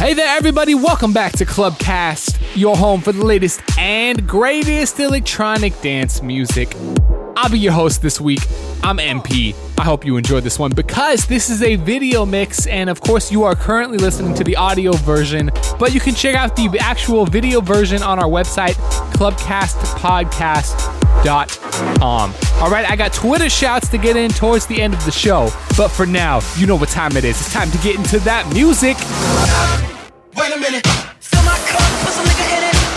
Hey there, everybody. Welcome back to Clubcast, your home for the latest and greatest electronic dance music. I'll be your host this week. I'm MP. I hope you enjoyed this one because this is a video mix, and of course, you are currently listening to the audio version, but you can check out the actual video version on our website, clubcastpodcast.com. All right, I got Twitter shouts to get in towards the end of the show, but for now, you know what time it is. It's time to get into that music. Wait a minute. Fill my cup, put some nigga in it.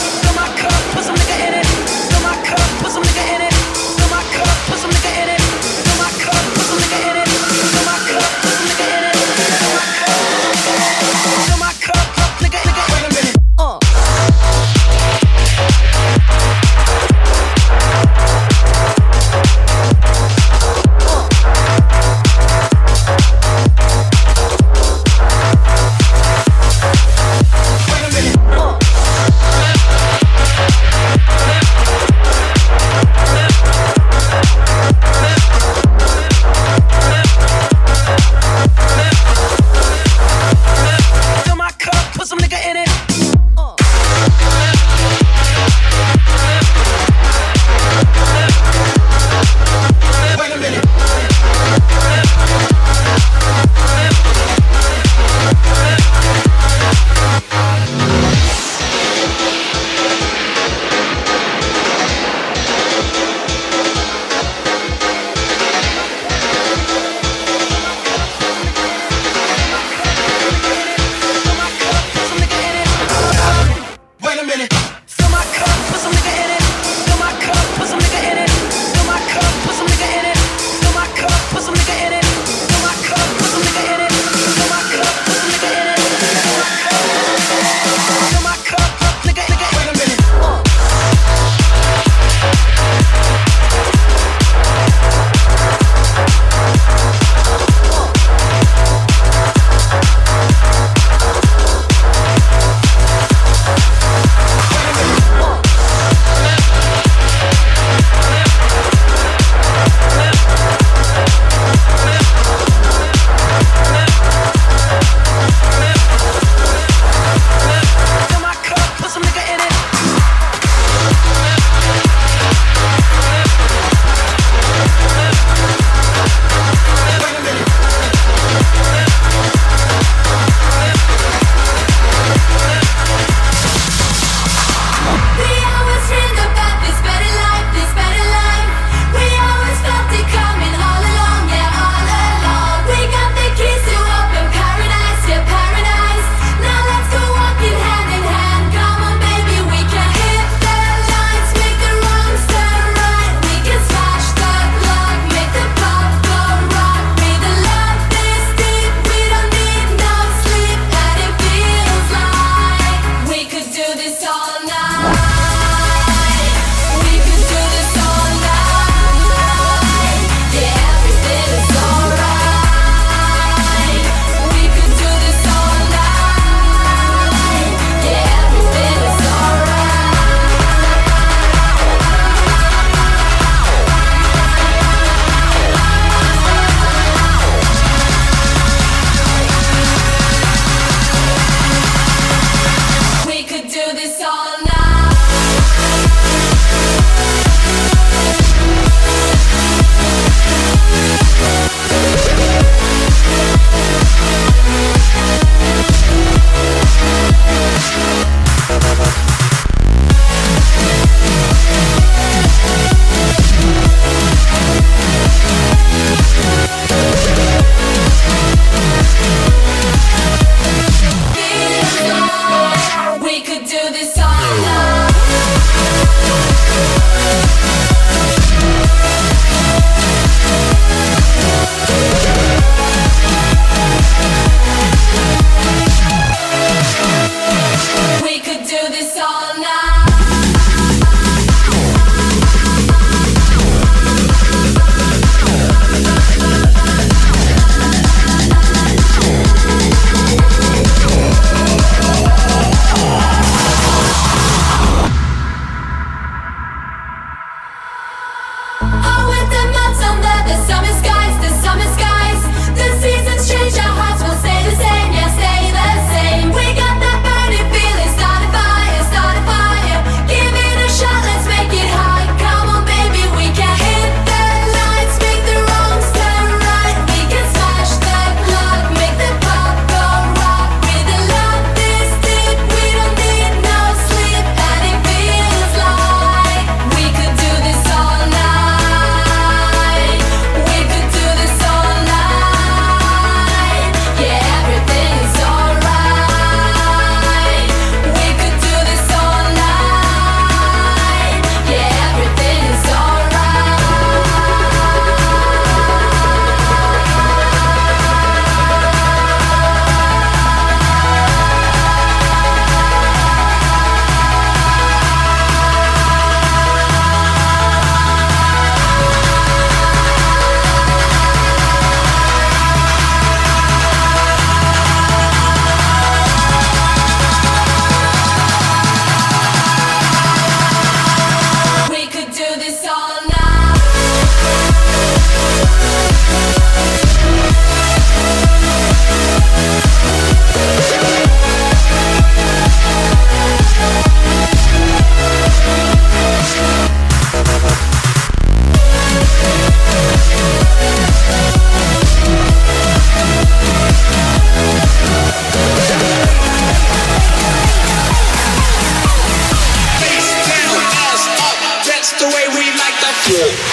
Yeah.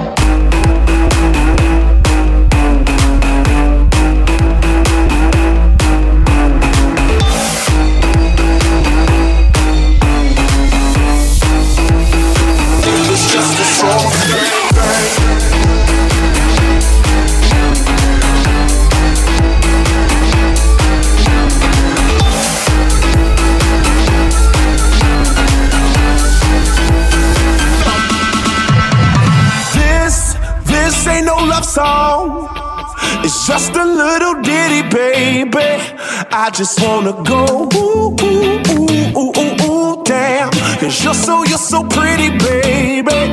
I just wanna go ooh, ooh, ooh, ooh, ooh, ooh, damn. Cause you're so, you're so pretty, baby.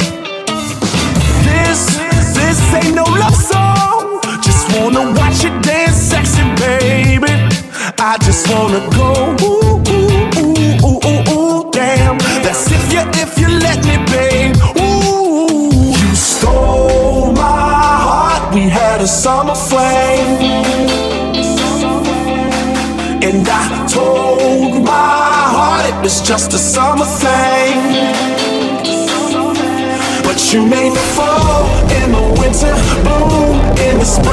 This, this ain't no love song. Just wanna watch you dance sexy, baby. I just wanna go ooh, heart it was just a summer thing. But you made me fall in the winter, bloom in the spring,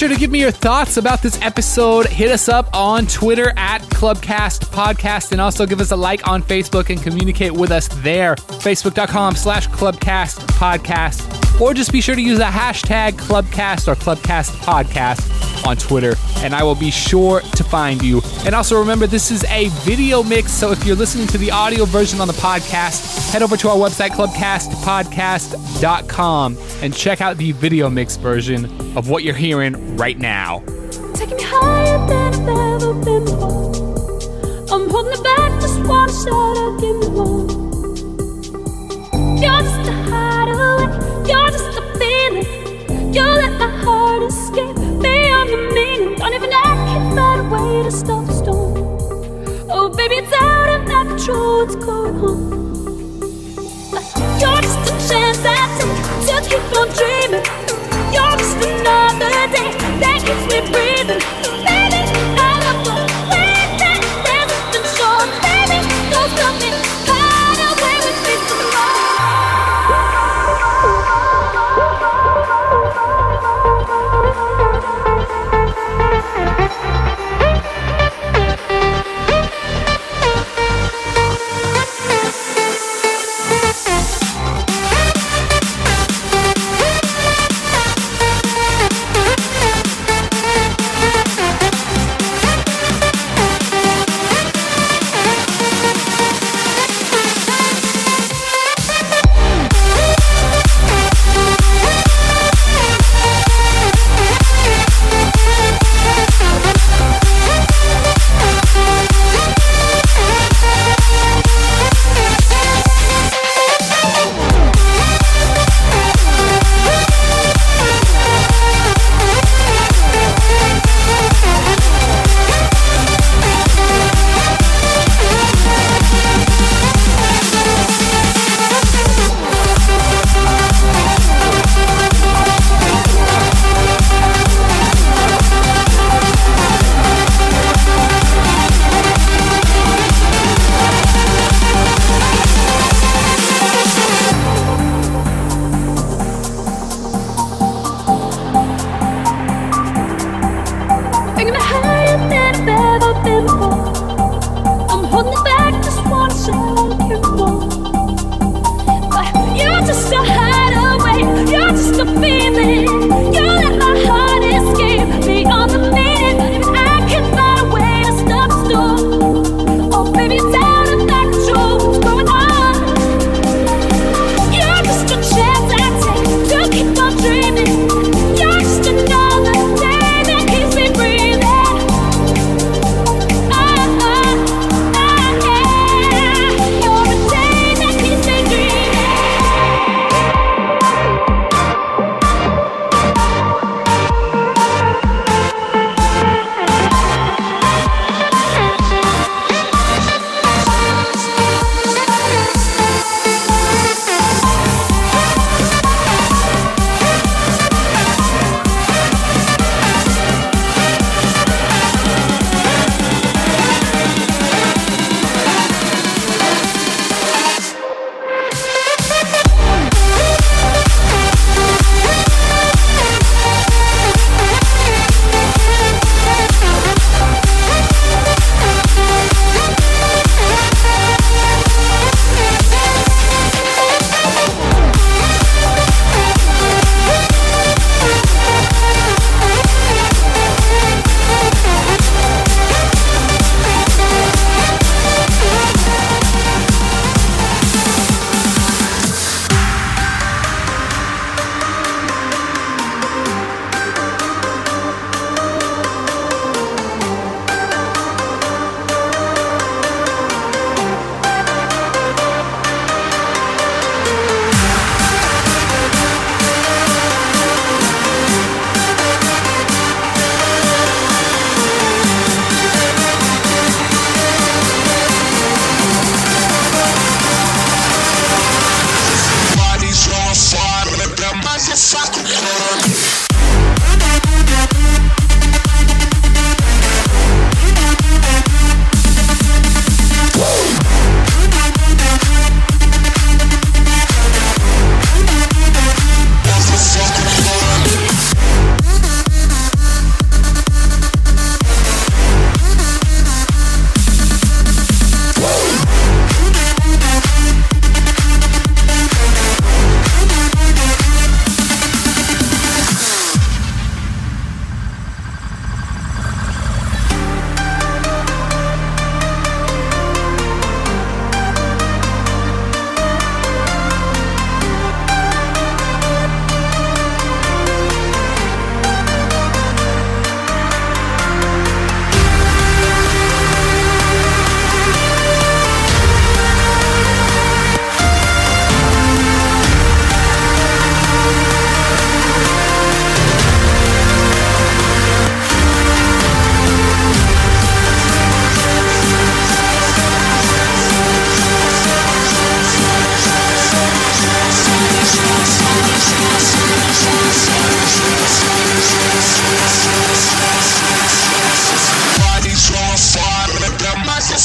sure to give me your thoughts about this episode. Hit us up on Twitter at Clubcast Podcast and also give us a like on Facebook and communicate with us there. Facebook.com slash Clubcast Podcast. Or just be sure to use the hashtag Clubcast or Clubcast Podcast on Twitter, and I will be sure to find you. And also remember, this is a video mix, so if you're listening to the audio version on the podcast, head over to our website, clubcastpodcast.com, and check out the video mix version of what you're hearing right now. Taking me higher than I've ever been before. I'm holding it back, just one shot, give me. You're just a hideaway, you're just a feeling. You let my heart escape beyond the meaning. A way to stop the storm. Oh, baby, it's out of my control, what's going on? You're just a chance I take to keep on dreaming. You're just another day that keeps me breathing.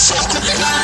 system.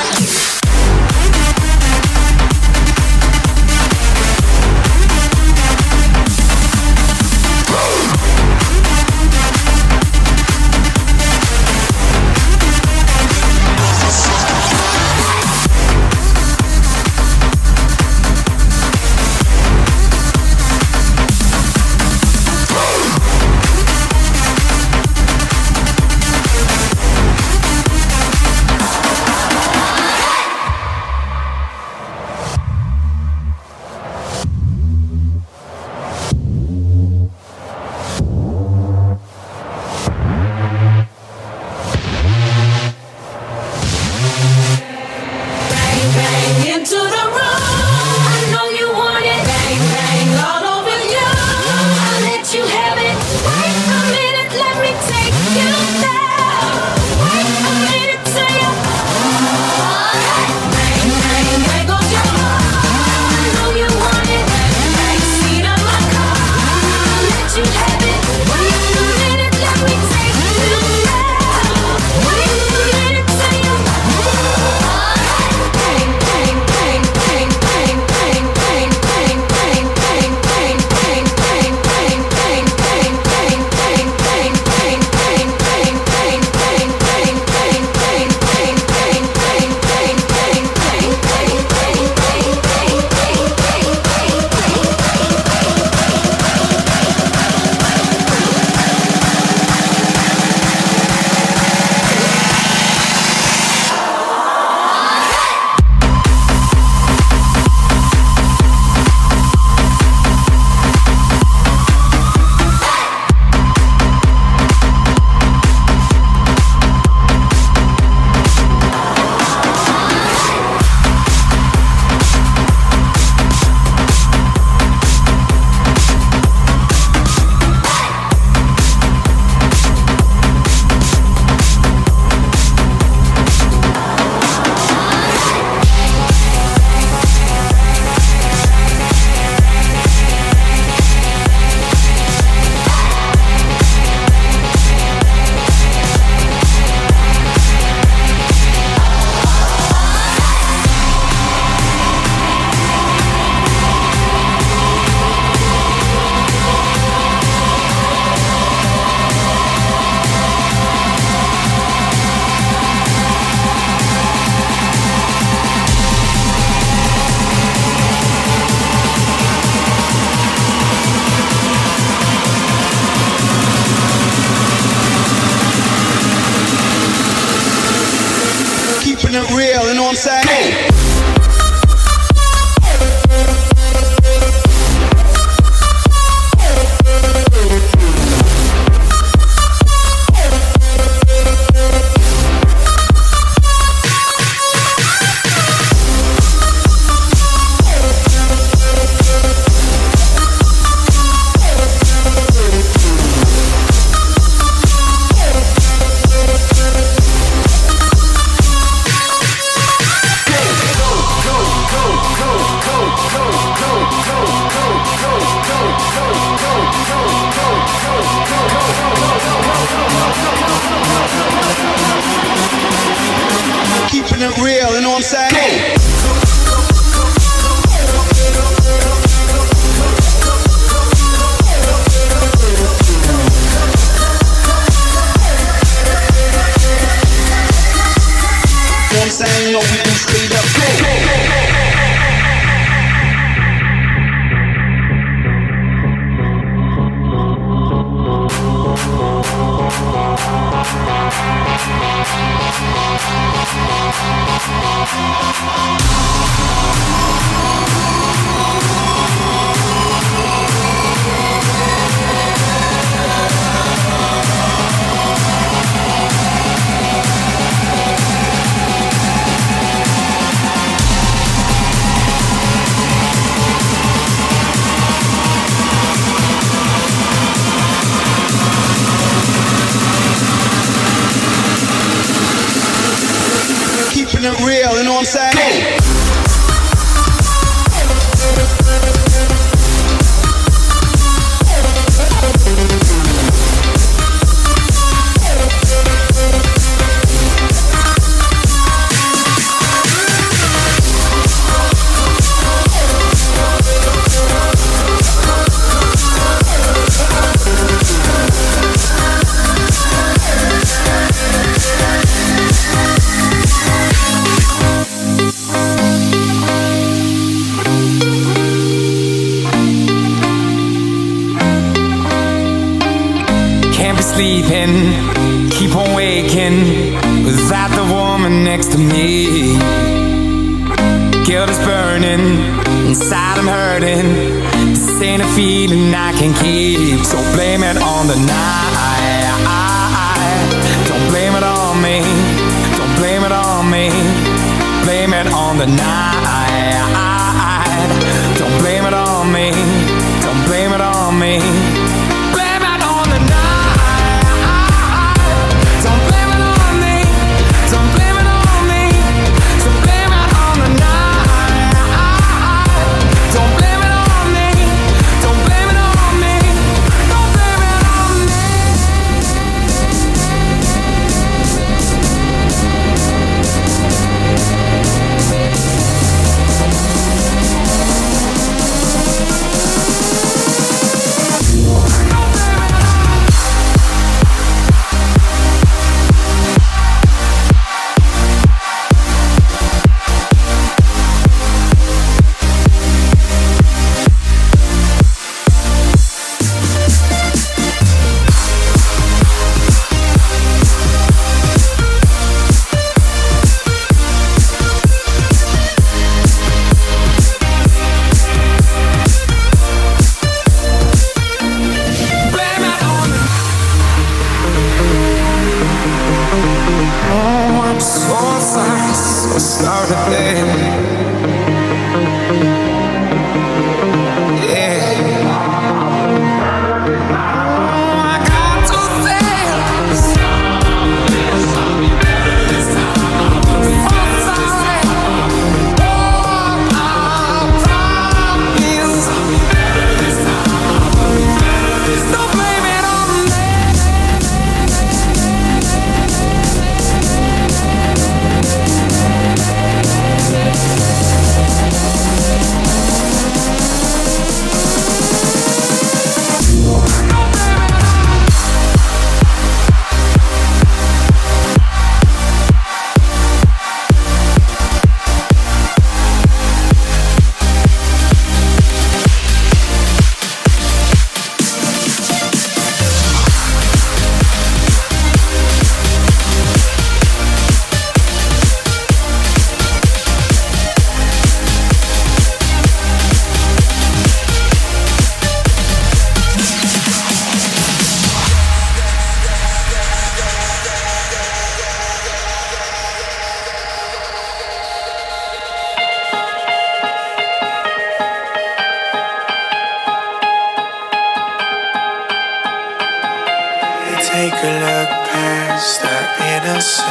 Take a look past our innocence.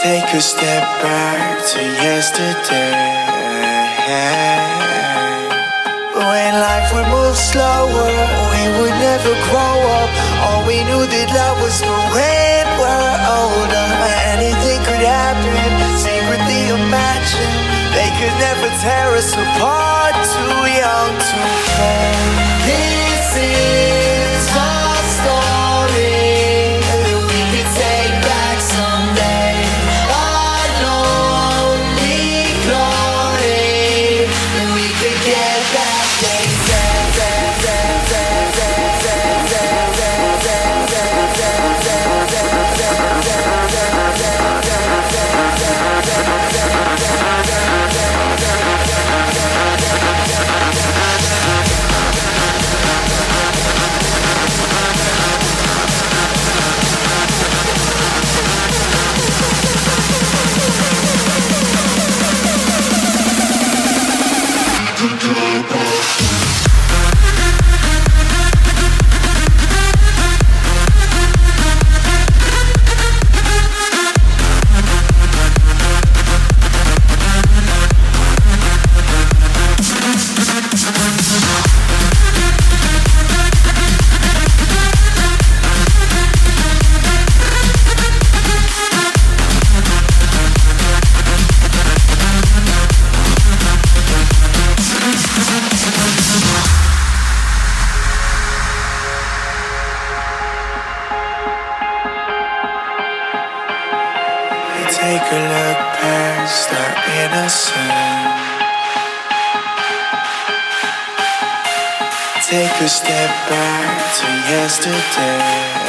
Take a step back to yesterday. When life would move slower, we would never grow up. All we knew that love was for when we're older. Anything could happen. Secretly imagine. They could never tear us apart, too young to fail. This is. yesterday.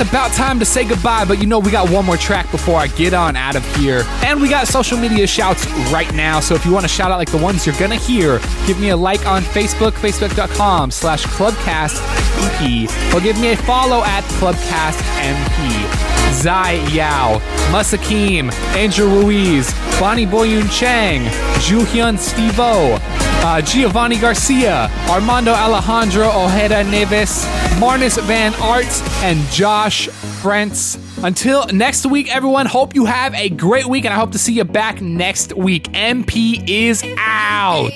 it's about time to say goodbye, but you know we got one more track before I get on out of here. And we got social media shouts right now. So if you want to shout out like the ones you're gonna hear, give me a like on Facebook, facebook.com slash clubcastmp, or give me a follow at clubcastmp. Zai Yao, Musakim, Andrew Ruiz, Bonnie Boyun Chang, Juhyun Stevo, uh, Giovanni Garcia, Armando Alejandro Ojeda Neves, Marnus Van Art, and Josh Frentz. Until next week, everyone, hope you have a great week and I hope to see you back next week. MP is out.